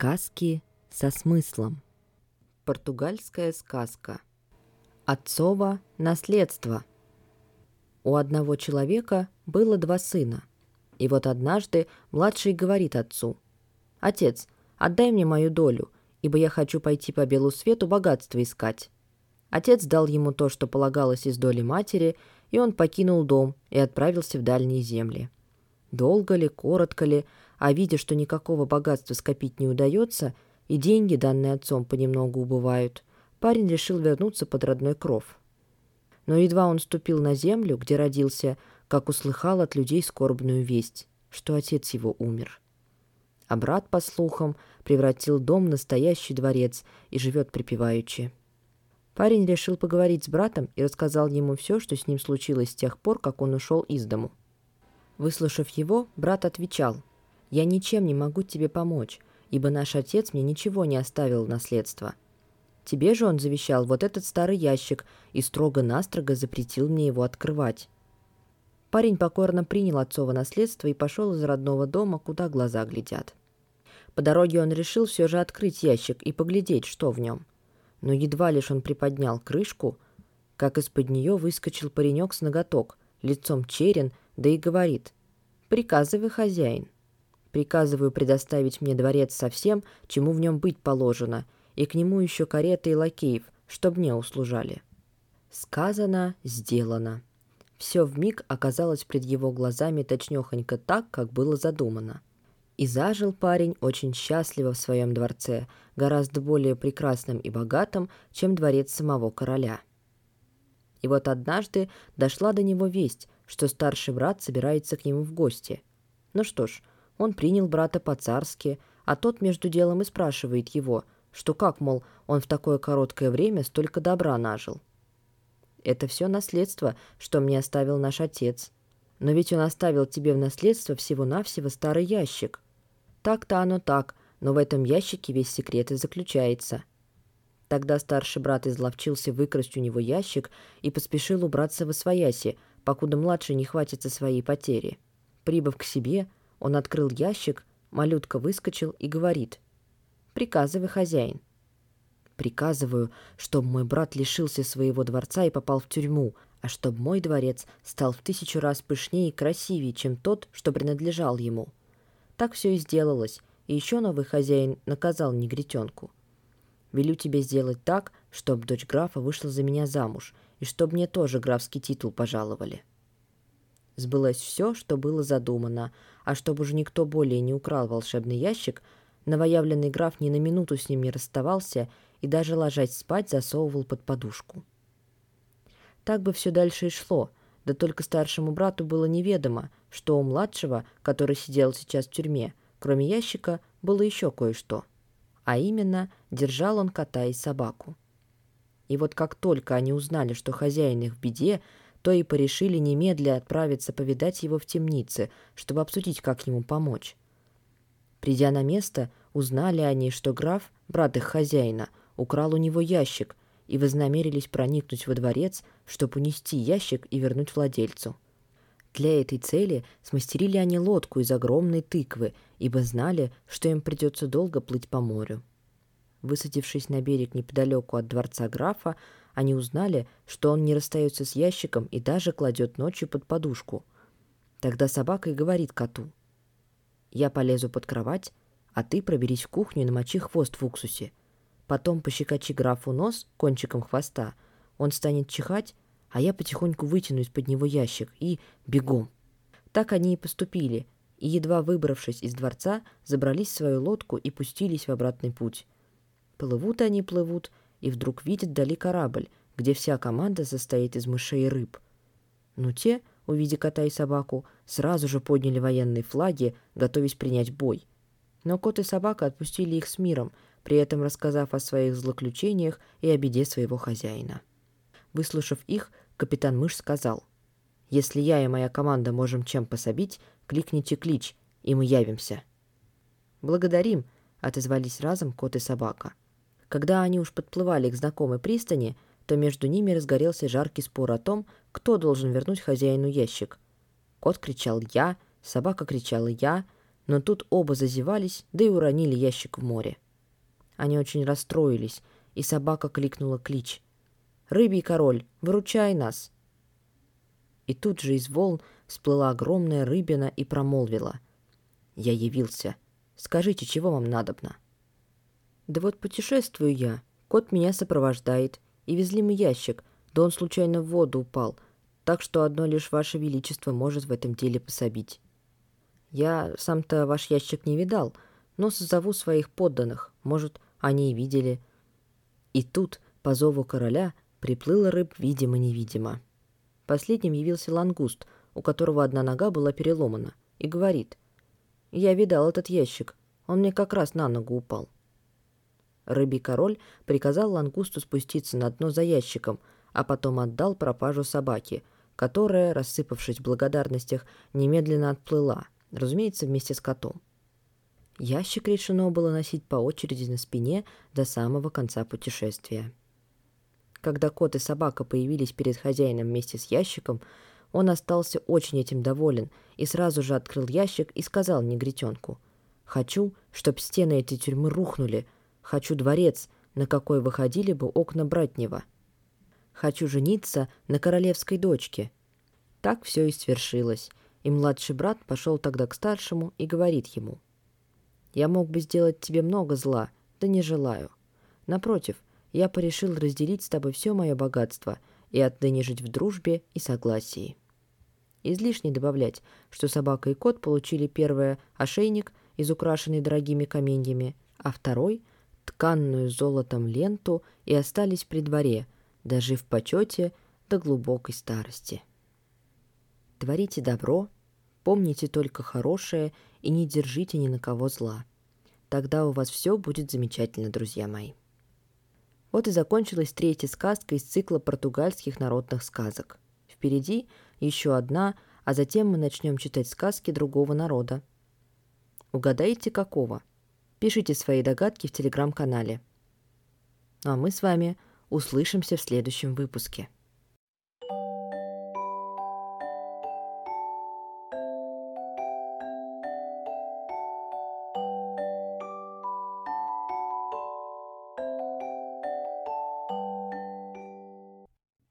Сказки со смыслом. Португальская сказка. Отцово наследство. У одного человека было два сына. И вот однажды младший говорит отцу, «Отец, отдай мне мою долю, ибо я хочу пойти по белу свету богатство искать». Отец дал ему то, что полагалось из доли матери, и он покинул дом и отправился в дальние земли. Долго ли, коротко ли, а видя, что никакого богатства скопить не удается, и деньги, данные отцом, понемногу убывают, парень решил вернуться под родной кров. Но едва он ступил на землю, где родился, как услыхал от людей скорбную весть, что отец его умер. А брат, по слухам, превратил дом в настоящий дворец и живет припеваючи. Парень решил поговорить с братом и рассказал ему все, что с ним случилось с тех пор, как он ушел из дому. Выслушав его, брат отвечал – я ничем не могу тебе помочь, ибо наш отец мне ничего не оставил в наследство. Тебе же он завещал вот этот старый ящик и строго-настрого запретил мне его открывать. Парень покорно принял отцово наследство и пошел из родного дома, куда глаза глядят. По дороге он решил все же открыть ящик и поглядеть, что в нем. Но едва лишь он приподнял крышку, как из-под нее выскочил паренек с ноготок, лицом черен, да и говорит «Приказывай, хозяин». Приказываю предоставить мне дворец со всем, чему в нем быть положено, и к нему еще кареты и лакеев, чтоб мне услужали». Сказано, сделано. Все вмиг оказалось пред его глазами точнёхонько так, как было задумано. И зажил парень очень счастливо в своем дворце, гораздо более прекрасным и богатым, чем дворец самого короля. И вот однажды дошла до него весть, что старший брат собирается к нему в гости. Ну что ж, он принял брата по-царски, а тот между делом и спрашивает его, что как, мол, он в такое короткое время столько добра нажил. «Это все наследство, что мне оставил наш отец. Но ведь он оставил тебе в наследство всего-навсего старый ящик. Так-то оно так, но в этом ящике весь секрет и заключается». Тогда старший брат изловчился выкрасть у него ящик и поспешил убраться во свояси, покуда младший не хватится своей потери. Прибыв к себе, он открыл ящик, малютка выскочил и говорит. «Приказывай, хозяин». «Приказываю, чтобы мой брат лишился своего дворца и попал в тюрьму, а чтобы мой дворец стал в тысячу раз пышнее и красивее, чем тот, что принадлежал ему». Так все и сделалось, и еще новый хозяин наказал негритенку. «Велю тебе сделать так, чтобы дочь графа вышла за меня замуж, и чтобы мне тоже графский титул пожаловали». Сбылось все, что было задумано, а чтобы уже никто более не украл волшебный ящик, новоявленный граф ни на минуту с ним не расставался и даже ложась спать засовывал под подушку. Так бы все дальше и шло, да только старшему брату было неведомо, что у младшего, который сидел сейчас в тюрьме, кроме ящика, было еще кое-что. А именно, держал он кота и собаку. И вот как только они узнали, что хозяин их в беде, то и порешили немедля отправиться повидать его в темнице, чтобы обсудить, как ему помочь. Придя на место, узнали они, что граф, брат их хозяина, украл у него ящик и вознамерились проникнуть во дворец, чтобы унести ящик и вернуть владельцу. Для этой цели смастерили они лодку из огромной тыквы, ибо знали, что им придется долго плыть по морю. Высадившись на берег неподалеку от дворца графа, они узнали, что он не расстается с ящиком и даже кладет ночью под подушку. Тогда собака и говорит коту. «Я полезу под кровать, а ты проберись в кухню и намочи хвост в уксусе. Потом пощекочи графу нос кончиком хвоста. Он станет чихать, а я потихоньку вытяну из-под него ящик и бегом». Так они и поступили, и, едва выбравшись из дворца, забрались в свою лодку и пустились в обратный путь. Плывут они, плывут, и вдруг видит вдали корабль, где вся команда состоит из мышей и рыб. Но те, увидя кота и собаку, сразу же подняли военные флаги, готовясь принять бой. Но кот и собака отпустили их с миром, при этом рассказав о своих злоключениях и о беде своего хозяина. Выслушав их, капитан Мышь сказал, «Если я и моя команда можем чем пособить, кликните клич, и мы явимся». «Благодарим», — отозвались разом кот и собака. Когда они уж подплывали к знакомой пристани, то между ними разгорелся жаркий спор о том, кто должен вернуть хозяину ящик. Кот кричал «я», собака кричала «я», но тут оба зазевались, да и уронили ящик в море. Они очень расстроились, и собака кликнула клич. «Рыбий король, выручай нас!» И тут же из волн всплыла огромная рыбина и промолвила. «Я явился. Скажите, чего вам надобно?» «Да вот путешествую я. Кот меня сопровождает. И везли мы ящик, да он случайно в воду упал, так что одно лишь ваше величество может в этом деле пособить. Я сам-то ваш ящик не видал, но созову своих подданных, может, они и видели. И тут, по зову короля, приплыл рыб видимо-невидимо. Последним явился лангуст, у которого одна нога была переломана, и говорит, «Я видал этот ящик, он мне как раз на ногу упал». Рыбий король приказал лангусту спуститься на дно за ящиком, а потом отдал пропажу собаке, которая, рассыпавшись в благодарностях, немедленно отплыла, разумеется, вместе с котом. Ящик решено было носить по очереди на спине до самого конца путешествия. Когда кот и собака появились перед хозяином вместе с ящиком, он остался очень этим доволен и сразу же открыл ящик и сказал негритенку, «Хочу, чтоб стены этой тюрьмы рухнули, Хочу дворец, на какой выходили бы окна Братнева. Хочу жениться на королевской дочке. Так все и свершилось, и младший брат пошел тогда к старшему и говорит ему. «Я мог бы сделать тебе много зла, да не желаю. Напротив, я порешил разделить с тобой все мое богатство и отныне жить в дружбе и согласии». Излишне добавлять, что собака и кот получили первое – ошейник, изукрашенный дорогими каменьями, а второй – тканную золотом ленту и остались при дворе, дожив в почете до глубокой старости. Творите добро, помните только хорошее и не держите ни на кого зла. Тогда у вас все будет замечательно, друзья мои. Вот и закончилась третья сказка из цикла португальских народных сказок. Впереди еще одна, а затем мы начнем читать сказки другого народа. Угадайте, какого? Пишите свои догадки в телеграм-канале. Ну а мы с вами услышимся в следующем выпуске.